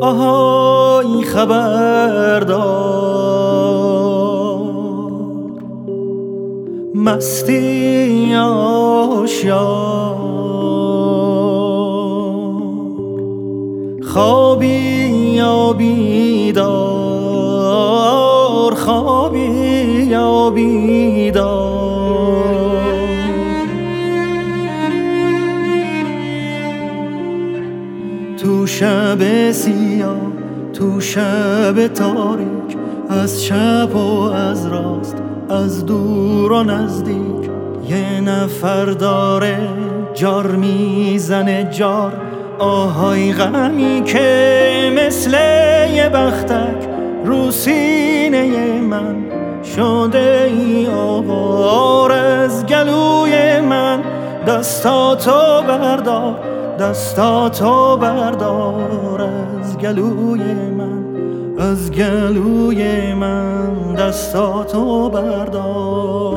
آهای خبردار. مستی آشیار خوابی یا بیدار خوابی یا بیدار. شب سیاه تو شب تاریک از چپ و از راست از دور و نزدیک. یه نفر داره جار می‌زنه جار آهای غمی که مثل یه بختک رو سینه من. شده ای آوار از گلوی من دستاتو بردار. دستاتو بردار از گلوی من از گلوی من دستاتو بردار.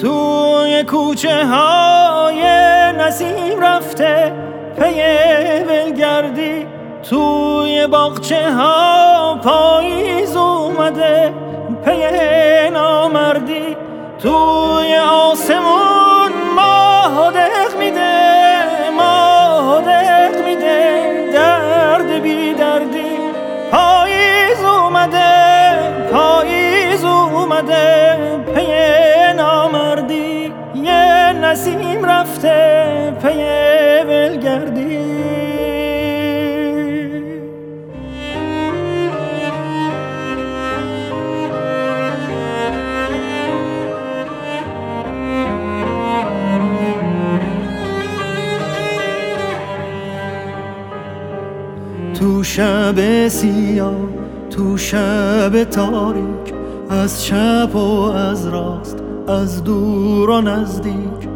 توی کوچه های نسیم رفته پی ولگردی توی باغچه ها پاییز اومده پی نامردی. توی آسمون ماه دق میده ماه دق میده. درد بی دردی. پاییز اومده پاییز اومده پی نسیم رفته پی ولگردی. تو شب سیاه تو شب تاریک از چپ و از راست از دور و نزدیک.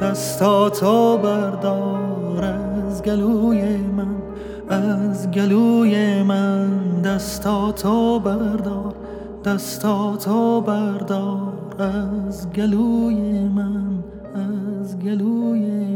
دستاتو بردار از گلوی من از گلوی من دستاتو بردار دستاتو بردار از گلوی من از گلوی